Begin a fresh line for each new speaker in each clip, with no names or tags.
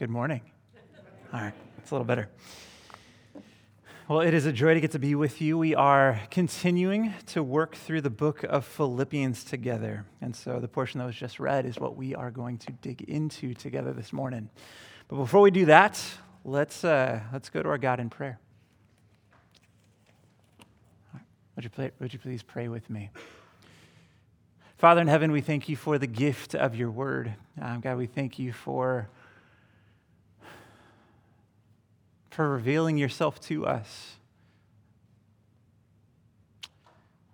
Good morning. All right, it's a little better. Well, it is a joy to get to be with you. We are continuing to work through the book of Philippians together. And so the portion that was just read is what we are going to dig into together this morning. But before we do that, let's, uh, let's go to our God in prayer. Would you, play, would you please pray with me? Father in heaven, we thank you for the gift of your word. Um, God, we thank you for, for revealing yourself to us.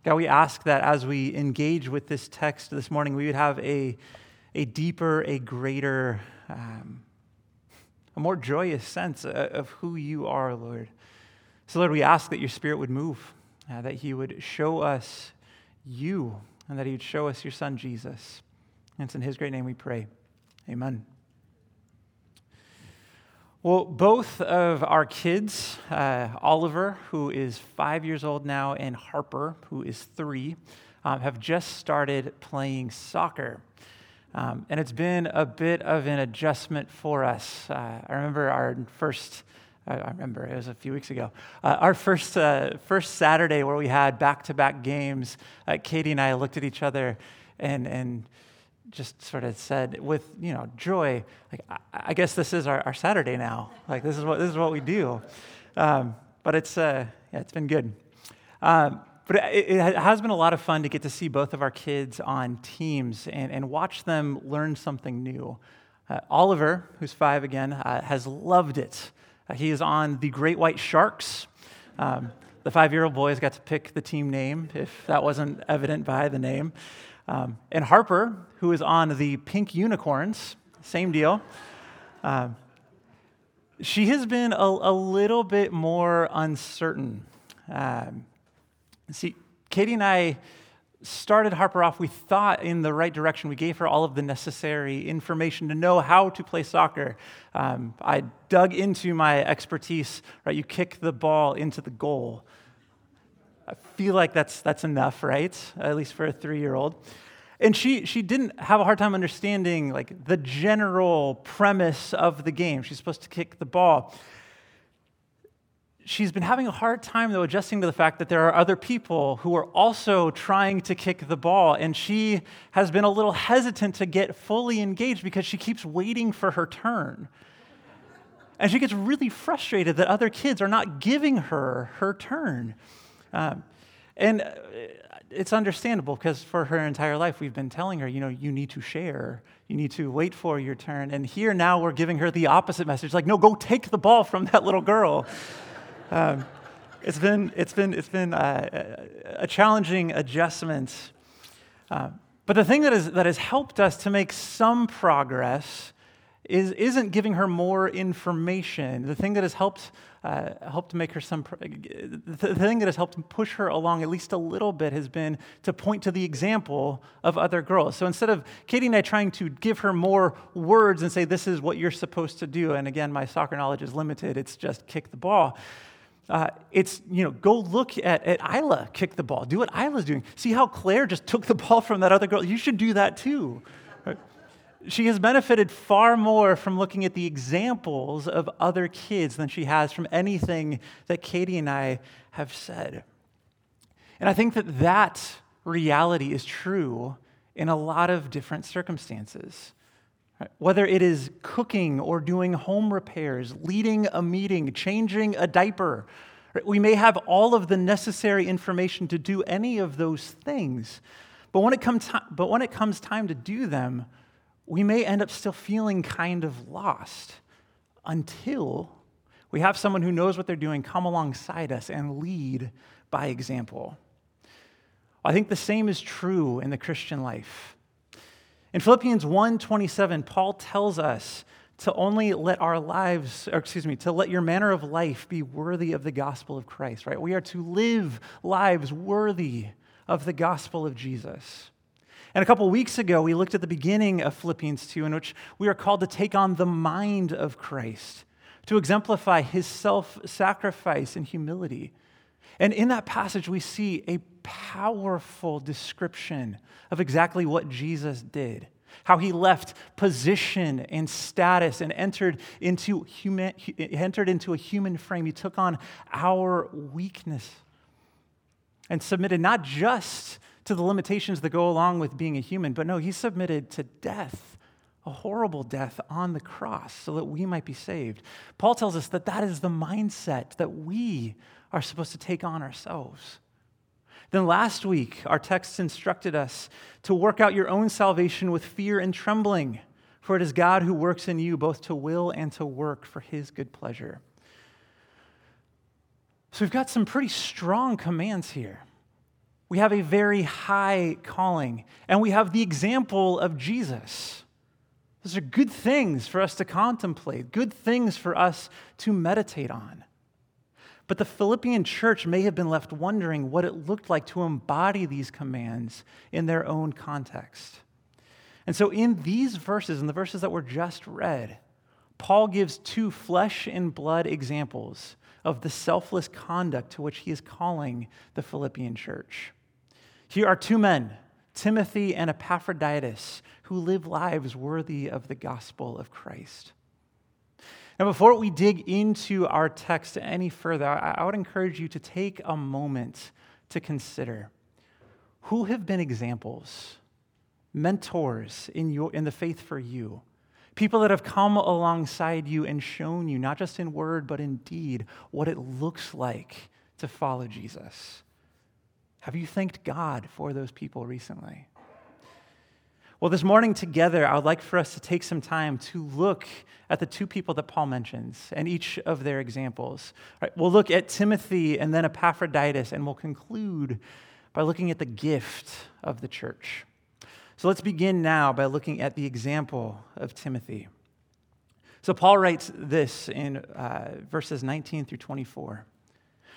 God, we ask that as we engage with this text this morning, we would have a, a deeper, a greater, um, a more joyous sense of who you are, Lord. So, Lord, we ask that your spirit would move, uh, that he would show us you and that He would show us your Son, Jesus. And it's in His great name we pray. Amen. Well, both of our kids, uh, Oliver, who is five years old now, and Harper, who is three, um, have just started playing soccer. Um, and it's been a bit of an adjustment for us. Uh, I remember our first I, remember it was a few weeks ago. Uh, our first, uh, first Saturday where we had back to back games, uh, Katie and I looked at each other and, and just sort of said with you know joy like i, I guess this is our, our, saturday now. Like this is what this is what we do. Um, but it's uh, yeah it's been good. Um, but it, it, has been a lot of fun to get to see both of our kids on teams and, and watch them learn something new. Uh, oliver who's five again uh, has loved it. Uh, he is on the Great White Sharks. Um, the five year old boys got to pick the team name, if that wasn't evident by the name. Um, and Harper, who is on the Pink Unicorns, same deal. Um, she has been a, a, little bit more uncertain. Um, see, Katie and I started Harper off, we thought in the right direction. We gave her all of the necessary information to know how to play soccer. Um, I dug into my expertise, right? You kick the ball into the goal. I feel like that's, that's enough, right? At least for a three year old. And she, she didn't have a hard time understanding like the general premise of the game. She's supposed to kick the ball she's been having a hard time, though, adjusting to the fact that there are other people who are also trying to kick the ball. And she has been a little hesitant to get fully engaged because she keeps waiting for her turn. And she gets really frustrated that other kids are not giving her her turn. Um, and uh, it's understandable because for her entire life, we've been telling her, you know, you need to share. You need to wait for your turn. And here now we're giving her the opposite message like, no, go take the ball from that little girl. Um, it's been, it's been, it's been uh, a challenging adjustment. Uh, but the thing that, is, that has helped us to make some progress is, isn't giving her more information. The thing that has helped, uh, helped make her some, the thing that has helped push her along at least a little bit has been to point to the example of other girls. So instead of Katie and I trying to give her more words and say, this is what you're supposed to do, and again, my soccer knowledge is limited, it's just kick the ball. Uh, it's, you know, go look at, at Isla kick the ball. Do what Isla's doing. See how Claire just took the ball from that other girl? You should do that too. Right? She has benefited far more from looking at the examples of other kids than she has from anything that Katie and I have said. And I think that that reality is true in a lot of different circumstances. Whether it is cooking or doing home repairs, leading a meeting, changing a diaper, we may have all of the necessary information to do any of those things. But when, it comes but when it comes time to do them, we may end up still feeling kind of lost until we have someone who knows what they're doing come alongside us and lead by example. I think the same is true in the Christian life. In Philippians 1:27, Paul tells us to only let our lives, or excuse me, to let your manner of life be worthy of the gospel of Christ, right? We are to live lives worthy of the gospel of Jesus. And a couple weeks ago, we looked at the beginning of Philippians 2, in which we are called to take on the mind of Christ, to exemplify his self sacrifice and humility. And in that passage, we see a powerful description of exactly what Jesus did. how he left position and status and entered into, human, entered into a human frame. He took on our weakness and submitted not just to the limitations that go along with being a human, but no, he submitted to death, a horrible death on the cross, so that we might be saved. Paul tells us that that is the mindset that we are supposed to take on ourselves. Then last week, our text instructed us to work out your own salvation with fear and trembling, for it is God who works in you both to will and to work for his good pleasure. So we've got some pretty strong commands here. We have a very high calling, and we have the example of Jesus. Those are good things for us to contemplate, good things for us to meditate on. But the Philippian church may have been left wondering what it looked like to embody these commands in their own context. And so, in these verses, in the verses that were just read, Paul gives two flesh and blood examples of the selfless conduct to which he is calling the Philippian church. Here are two men, Timothy and Epaphroditus, who live lives worthy of the gospel of Christ. Now, before we dig into our text any further, I would encourage you to take a moment to consider who have been examples, mentors in, your, in the faith for you, people that have come alongside you and shown you, not just in word, but in deed, what it looks like to follow Jesus. Have you thanked God for those people recently? Well, this morning together, I would like for us to take some time to look at the two people that Paul mentions and each of their examples. Right, we'll look at Timothy and then Epaphroditus, and we'll conclude by looking at the gift of the church. So let's begin now by looking at the example of Timothy. So Paul writes this in uh, verses 19 through 24.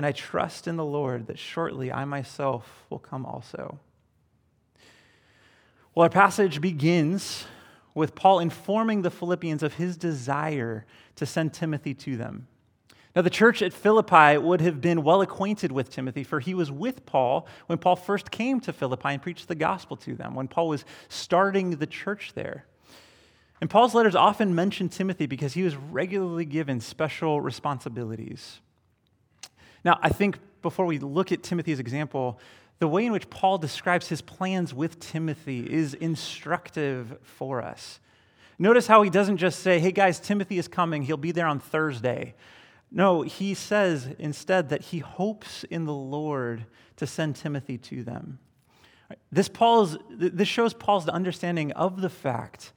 And I trust in the Lord that shortly I myself will come also. Well, our passage begins with Paul informing the Philippians of his desire to send Timothy to them. Now, the church at Philippi would have been well acquainted with Timothy, for he was with Paul when Paul first came to Philippi and preached the gospel to them, when Paul was starting the church there. And Paul's letters often mention Timothy because he was regularly given special responsibilities. Now, I think before we look at Timothy's example, the way in which Paul describes his plans with Timothy is instructive for us. Notice how he doesn't just say, hey guys, Timothy is coming, he'll be there on Thursday. No, he says instead that he hopes in the Lord to send Timothy to them. This, Paul's, this shows Paul's understanding of the fact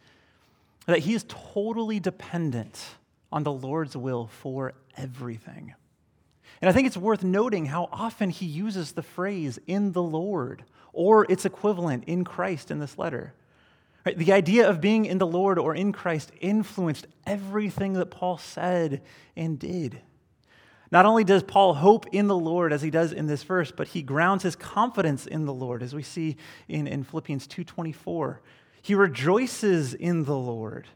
that he is totally dependent on the Lord's will for everything. And I think it's worth noting how often he uses the phrase in the Lord or its equivalent in Christ in this letter. Right? The idea of being in the Lord or in Christ influenced everything that Paul said and did. Not only does Paul hope in the Lord as he does in this verse, but he grounds his confidence in the Lord as we see in, in Philippians 2.24. He rejoices in the Lord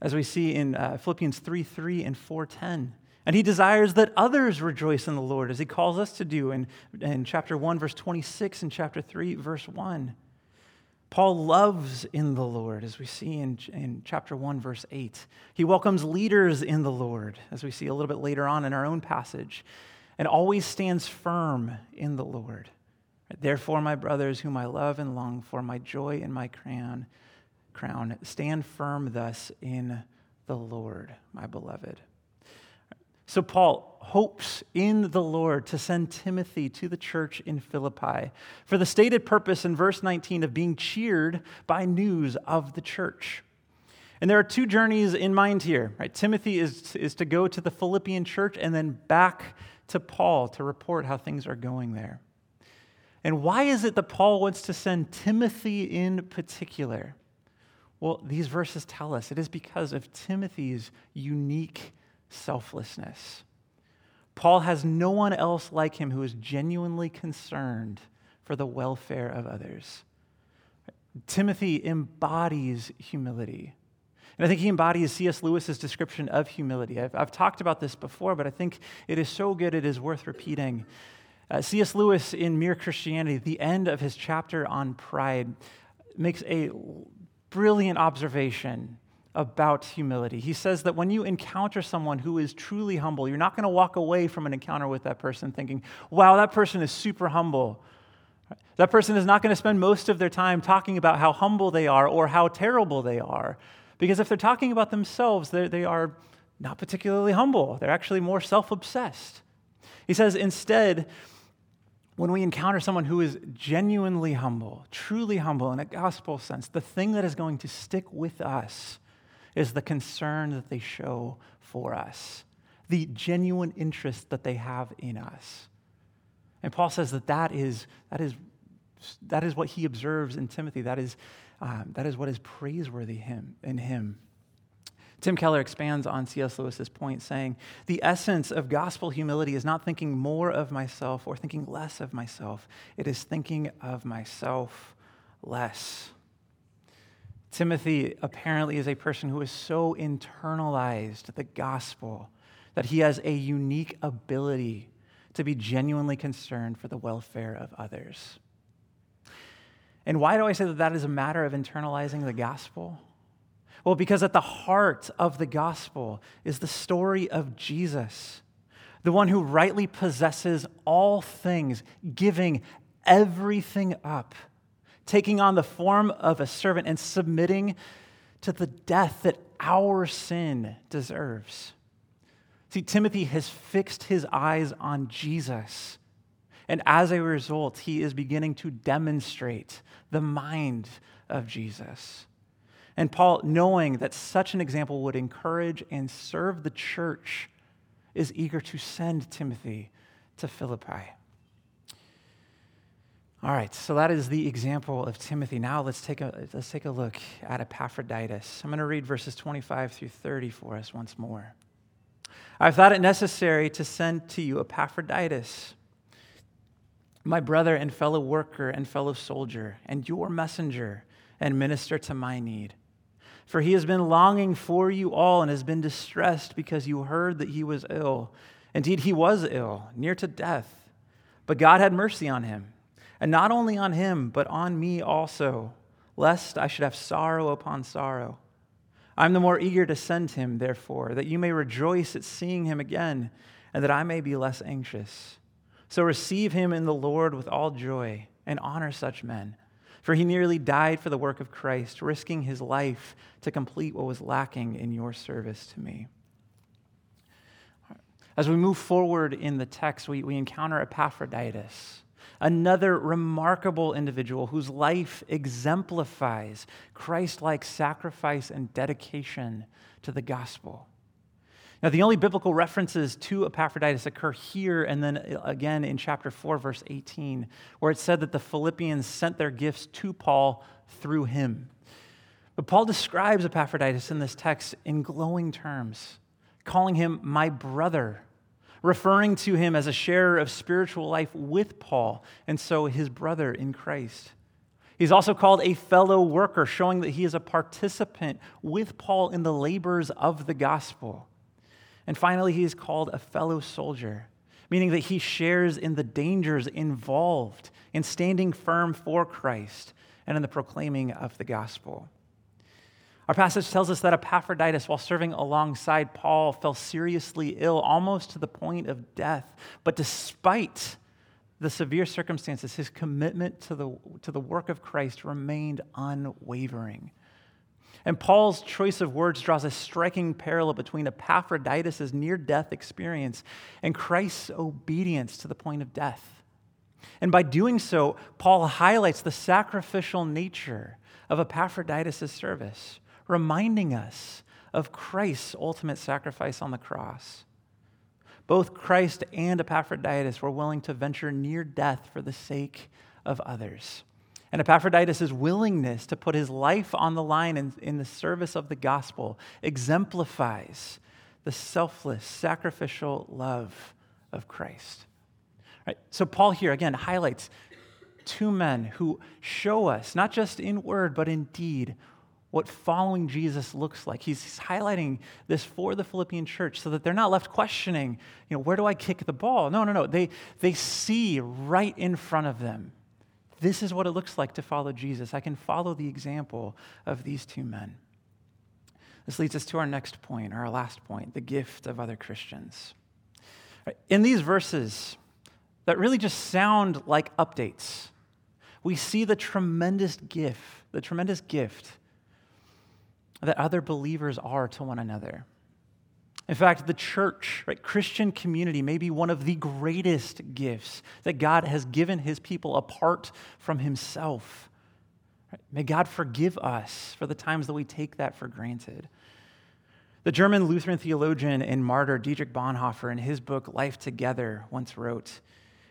as we see in uh, Philippians 3.3 and 4.10. And he desires that others rejoice in the Lord, as he calls us to do in, in chapter 1, verse 26, and chapter 3, verse 1. Paul loves in the Lord, as we see in, in chapter 1, verse 8. He welcomes leaders in the Lord, as we see a little bit later on in our own passage, and always stands firm in the Lord. Therefore, my brothers, whom I love and long for, my joy and my crown, crown, stand firm thus in the Lord, my beloved. So, Paul hopes in the Lord to send Timothy to the church in Philippi for the stated purpose in verse 19 of being cheered by news of the church. And there are two journeys in mind here. Right? Timothy is, is to go to the Philippian church and then back to Paul to report how things are going there. And why is it that Paul wants to send Timothy in particular? Well, these verses tell us it is because of Timothy's unique selflessness. Paul has no one else like him who is genuinely concerned for the welfare of others. Timothy embodies humility. And I think he embodies C.S. Lewis's description of humility. I've, I've, talked about this before, but I think it is so good it is worth repeating. Uh, C.S. Lewis in Mere Christianity, the end of his chapter on pride, makes a brilliant observation about humility. He says that when you encounter someone who is truly humble, you're not going to walk away from an encounter with that person thinking, wow, that person is super humble. That person is not going to spend most of their time talking about how humble they are or how terrible they are. Because if they're talking about themselves, they are not particularly humble. They're actually more self obsessed. He says, instead, when we encounter someone who is genuinely humble, truly humble in a gospel sense, the thing that is going to stick with us is the concern that they show for us, the genuine interest that they have in us. And Paul says that that is, that is, that is what he observes in Timothy. That is, um, that is what is praiseworthy him, in him. Tim Keller expands on C.S. Lewis's point, saying, The essence of gospel humility is not thinking more of myself or thinking less of myself, it is thinking of myself less. Timothy apparently is a person who has so internalized the gospel that he has a unique ability to be genuinely concerned for the welfare of others. And why do I say that that is a matter of internalizing the gospel? Well, because at the heart of the gospel is the story of Jesus, the one who rightly possesses all things, giving everything up taking on the form of a servant and submitting to the death that our sin deserves. See, Timothy has fixed his eyes on Jesus. And as a result, he is beginning to demonstrate the mind of Jesus. And Paul, knowing that such an example would encourage and serve the church, is eager to send Timothy to Philippi. All right, so that is the example of Timothy. Now let's take a, let's take a look at Epaphroditus. I'm going to read verses 25 through 30 for us once more. I've thought it necessary to send to you Epaphroditus, my brother and fellow worker and fellow soldier, and your messenger and minister to my need. For he has been longing for you all and has been distressed because you heard that he was ill. Indeed, he was ill, near to death, but God had mercy on him and not only on him, but on me also, lest I should have sorrow upon sorrow. I'm the more eager to send him, therefore, that you may rejoice at seeing him again, and that I may be less anxious. So receive him in the Lord with all joy, and honor such men. For he nearly died for the work of Christ, risking his life to complete what was lacking in your service to me. As we move forward in the text, we, we encounter Epaphroditus another remarkable individual whose life exemplifies Christ like sacrifice and dedication to the gospel. Now, the only biblical references to Epaphroditus occur here and then uh, again in chapter 4, verse 18, where it said that the Philippians sent their gifts to Paul through him. But Paul describes Epaphroditus in this text in glowing terms, calling him my brother referring to him as a sharer of spiritual life with Paul, and so his brother in Christ. He's also called a fellow worker, showing that he is a participant with Paul in the labors of the gospel. And finally, he is called a fellow soldier, meaning that he shares in the dangers involved in standing firm for Christ and in the proclaiming of the gospel. Our passage tells us that Epaphroditus, while serving alongside Paul, fell seriously ill, almost to the point of death. But despite the severe circumstances, his commitment to the, to the work of Christ remained unwavering. And Paul's choice of words draws a striking parallel between Epaphroditus' near death experience and Christ's obedience to the point of death. And by doing so, Paul highlights the sacrificial nature of Epaphroditus' service reminding us of Christ's ultimate sacrifice on the cross. Both Christ and Epaphroditus were willing to venture near death for the sake of others. And Epaphroditus' willingness to put his life on the line in, in the service of the gospel exemplifies the selfless, sacrificial love of Christ. Right? So, Paul here again highlights two men who show us, not just in word, but in deed, what following Jesus looks like. He's highlighting this for the Philippian church so that they're not left questioning, you know, where do I kick the ball? No, no, no. They, they see right in front of them. This is what it looks like to follow Jesus. I can follow the example of these two men. This leads us to our next point, or our last point the gift of other Christians. In these verses that really just sound like updates, we see the tremendous gift, the tremendous gift that other believers are to one another. In fact, the church, right, Christian community, may be one of the greatest gifts that God has given his people apart from himself. May God forgive us for the times that we take that for granted. The German Lutheran theologian and martyr Dietrich Bonhoeffer, in his book Life Together, once wrote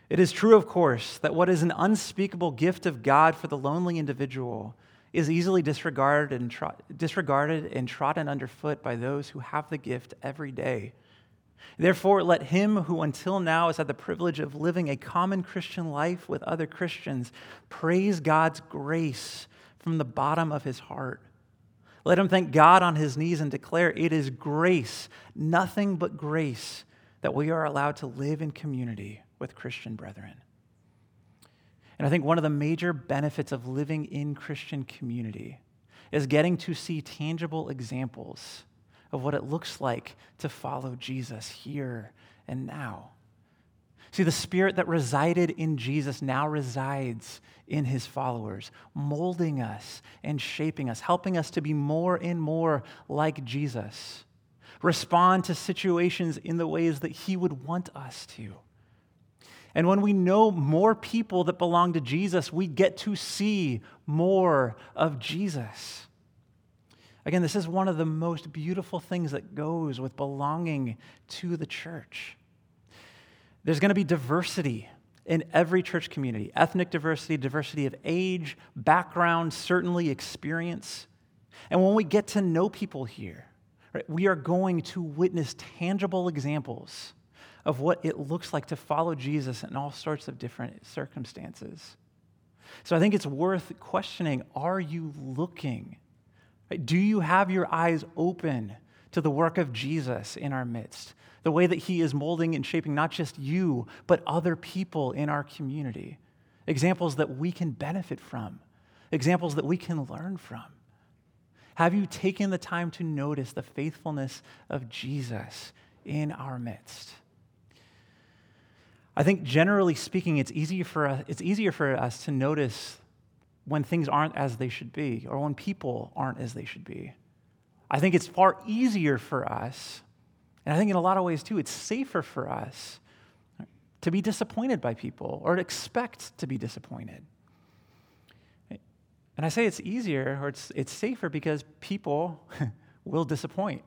It is true, of course, that what is an unspeakable gift of God for the lonely individual is easily disregarded and, disregarded and trodden underfoot by those who have the gift every day. Therefore, let him who until now has had the privilege of living a common Christian life with other Christians praise God's grace from the bottom of his heart. Let him thank God on his knees and declare it is grace, nothing but grace, that we are allowed to live in community with Christian brethren. And I think one of the major benefits of living in Christian community is getting to see tangible examples of what it looks like to follow Jesus here and now. See, the spirit that resided in Jesus now resides in his followers, molding us and shaping us, helping us to be more and more like Jesus, respond to situations in the ways that he would want us to. And when we know more people that belong to Jesus, we get to see more of Jesus. Again, this is one of the most beautiful things that goes with belonging to the church. There's going to be diversity in every church community ethnic diversity, diversity of age, background, certainly experience. And when we get to know people here, right, we are going to witness tangible examples of what it looks like to follow Jesus in all sorts of different circumstances. So I think it's worth questioning are you looking? Do you have your eyes open to the work of Jesus in our midst? the way that He is molding and shaping not just you, but other people in our community. Examples that we can benefit from, examples that we can learn from. Have you taken the time to notice the faithfulness of Jesus in our midst? I think generally speaking, it's easier for us, it's easier for us to notice when things aren't as they should be or when people aren't as they should be. I think it's far easier for us and I think in a lot of ways, too, it's safer for us to be disappointed by people or to expect to be disappointed. And I say it's easier or it's, it's safer because people will disappoint.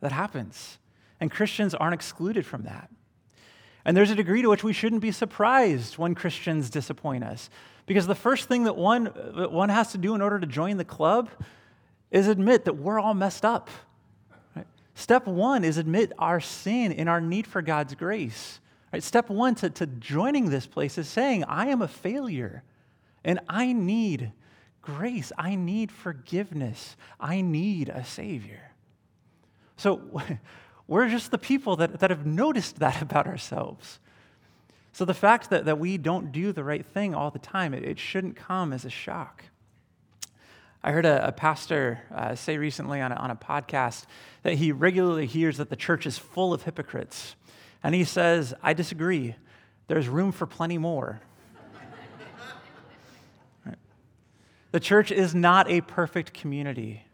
That happens. And Christians aren't excluded from that. And there's a degree to which we shouldn't be surprised when Christians disappoint us. Because the first thing that one, that one has to do in order to join the club is admit that we're all messed up Step one is admit our sin and our need for God's grace. Right? Step one to, to joining this place is saying, I am a failure and I need grace. I need forgiveness. I need a Savior. So we're just the people that, that have noticed that about ourselves. So the fact that, that we don't do the right thing all the time, it, it shouldn't come as a shock. I heard a, a pastor uh, say recently on a, on a podcast that he regularly hears that the church is full of hypocrites. And he says, I disagree. There's room for plenty more. right. The church is not a perfect community,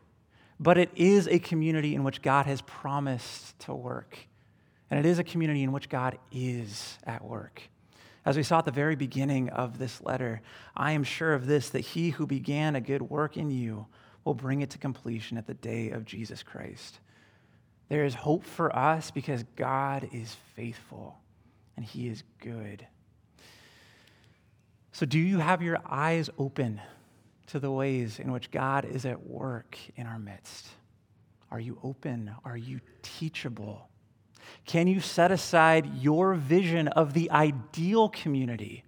but it is a community in which God has promised to work. And it is a community in which God is at work. As we saw at the very beginning of this letter, I am sure of this that he who began a good work in you will bring it to completion at the day of Jesus Christ. There is hope for us because God is faithful and he is good. So, do you have your eyes open to the ways in which God is at work in our midst? Are you open? Are you teachable? Can you set aside your vision of the ideal community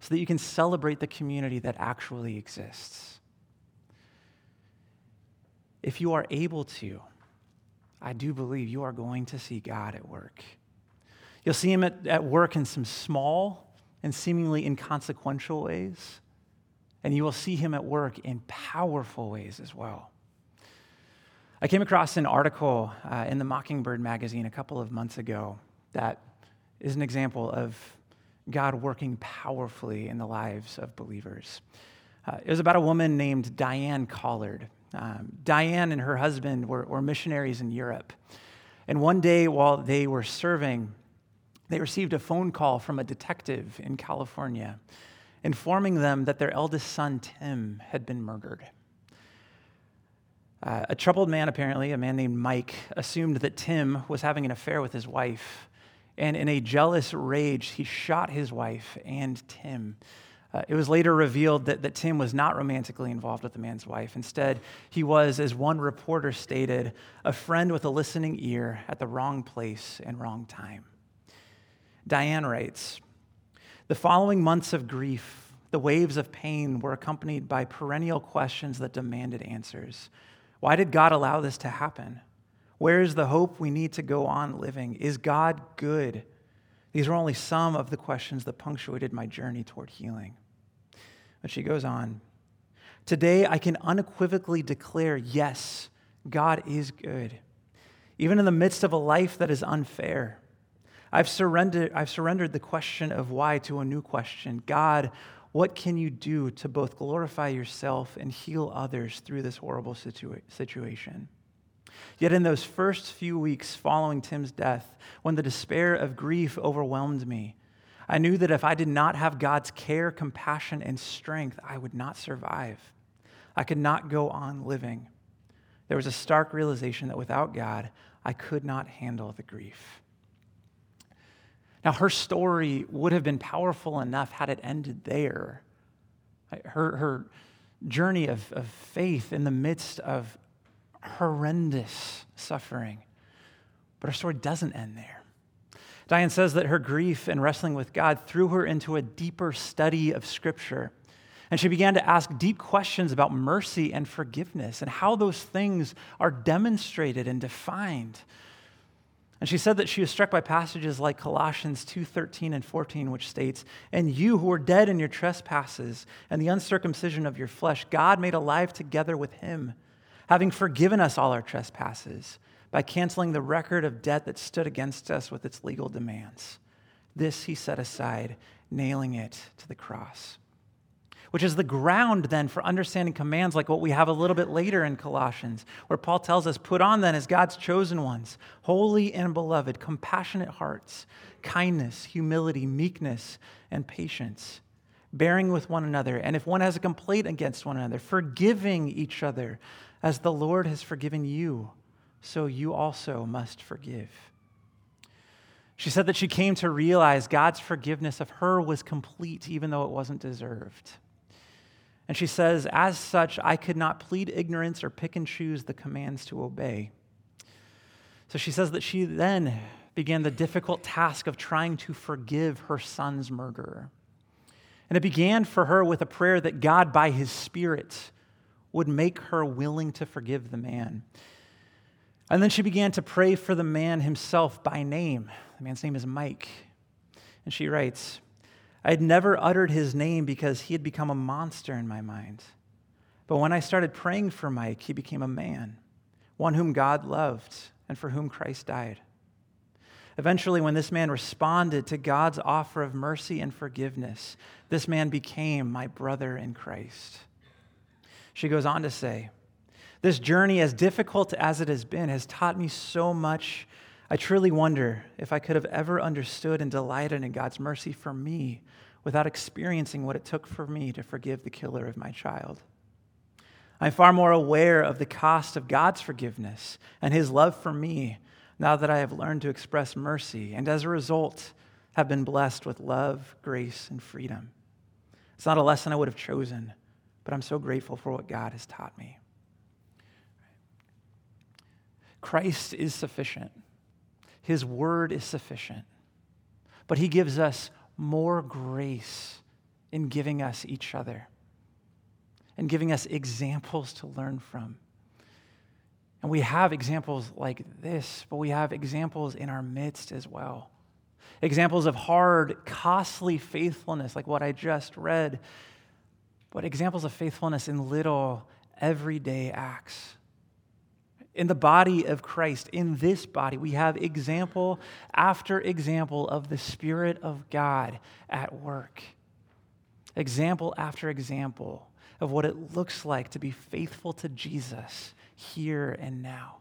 so that you can celebrate the community that actually exists? If you are able to, I do believe you are going to see God at work. You'll see Him at, at work in some small and seemingly inconsequential ways, and you will see Him at work in powerful ways as well. I came across an article uh, in the Mockingbird magazine a couple of months ago that is an example of God working powerfully in the lives of believers. Uh, it was about a woman named Diane Collard. Um, Diane and her husband were, were missionaries in Europe. And one day while they were serving, they received a phone call from a detective in California informing them that their eldest son, Tim, had been murdered. Uh, a troubled man, apparently, a man named Mike, assumed that Tim was having an affair with his wife. And in a jealous rage, he shot his wife and Tim. Uh, it was later revealed that, that Tim was not romantically involved with the man's wife. Instead, he was, as one reporter stated, a friend with a listening ear at the wrong place and wrong time. Diane writes The following months of grief, the waves of pain were accompanied by perennial questions that demanded answers. Why did God allow this to happen? Where is the hope we need to go on living? Is God good? These were only some of the questions that punctuated my journey toward healing. But she goes on Today, I can unequivocally declare yes, God is good, even in the midst of a life that is unfair. I've surrendered, I've surrendered the question of why to a new question God, what can you do to both glorify yourself and heal others through this horrible situa- situation? Yet, in those first few weeks following Tim's death, when the despair of grief overwhelmed me, I knew that if I did not have God's care, compassion, and strength, I would not survive. I could not go on living. There was a stark realization that without God, I could not handle the grief. Now, her story would have been powerful enough had it ended there. Her, her journey of, of faith in the midst of horrendous suffering. But her story doesn't end there. Diane says that her grief and wrestling with God threw her into a deeper study of Scripture. And she began to ask deep questions about mercy and forgiveness and how those things are demonstrated and defined. And she said that she was struck by passages like Colossians 2:13 and 14 which states, "And you who were dead in your trespasses and the uncircumcision of your flesh, God made alive together with him, having forgiven us all our trespasses by canceling the record of debt that stood against us with its legal demands. This he set aside, nailing it to the cross." Which is the ground then for understanding commands like what we have a little bit later in Colossians, where Paul tells us, Put on then as God's chosen ones, holy and beloved, compassionate hearts, kindness, humility, meekness, and patience, bearing with one another, and if one has a complaint against one another, forgiving each other, as the Lord has forgiven you, so you also must forgive. She said that she came to realize God's forgiveness of her was complete, even though it wasn't deserved. And she says, As such, I could not plead ignorance or pick and choose the commands to obey. So she says that she then began the difficult task of trying to forgive her son's murderer. And it began for her with a prayer that God, by his Spirit, would make her willing to forgive the man. And then she began to pray for the man himself by name. The man's name is Mike. And she writes, I had never uttered his name because he had become a monster in my mind. But when I started praying for Mike, he became a man, one whom God loved and for whom Christ died. Eventually, when this man responded to God's offer of mercy and forgiveness, this man became my brother in Christ. She goes on to say, This journey, as difficult as it has been, has taught me so much. I truly wonder if I could have ever understood and delighted in God's mercy for me without experiencing what it took for me to forgive the killer of my child. I'm far more aware of the cost of God's forgiveness and his love for me now that I have learned to express mercy and as a result have been blessed with love, grace, and freedom. It's not a lesson I would have chosen, but I'm so grateful for what God has taught me. Christ is sufficient, His word is sufficient, but He gives us more grace in giving us each other and giving us examples to learn from. And we have examples like this, but we have examples in our midst as well. Examples of hard, costly faithfulness, like what I just read, but examples of faithfulness in little, everyday acts. In the body of Christ, in this body, we have example after example of the Spirit of God at work. Example after example of what it looks like to be faithful to Jesus here and now.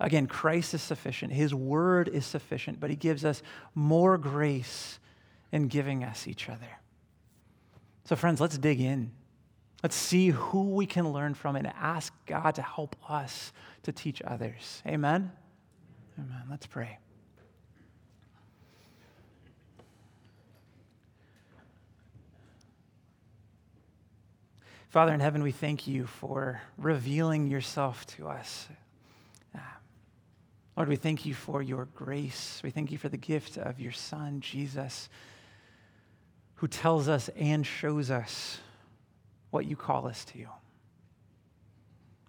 Again, Christ is sufficient. His word is sufficient, but he gives us more grace in giving us each other. So, friends, let's dig in. Let's see who we can learn from and ask God to help us to teach others. Amen? Amen. Let's pray. Father in heaven, we thank you for revealing yourself to us. Uh, Lord, we thank you for your grace. We thank you for the gift of your Son, Jesus, who tells us and shows us what you call us to.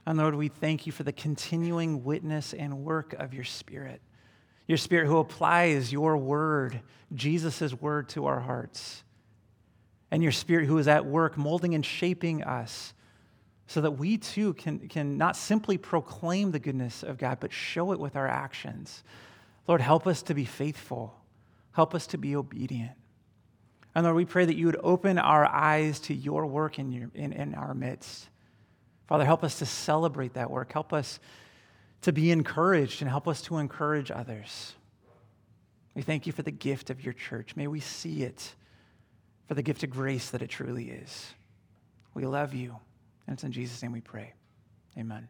And Lord, we thank you for the continuing witness and work of your Spirit. Your Spirit who applies your word, Jesus' word, to our hearts and your Spirit who is at work molding and shaping us so that we too can, can not simply proclaim the goodness of God, but show it with our actions. Lord, help us to be faithful, help us to be obedient. And Lord, we pray that you would open our eyes to your work in, your, in, in our midst. Father, help us to celebrate that work. Help us to be encouraged and help us to encourage others. We thank you for the gift of your church. May we see it for the gift of grace that it truly is. We love you. And it's in Jesus' name we pray. Amen.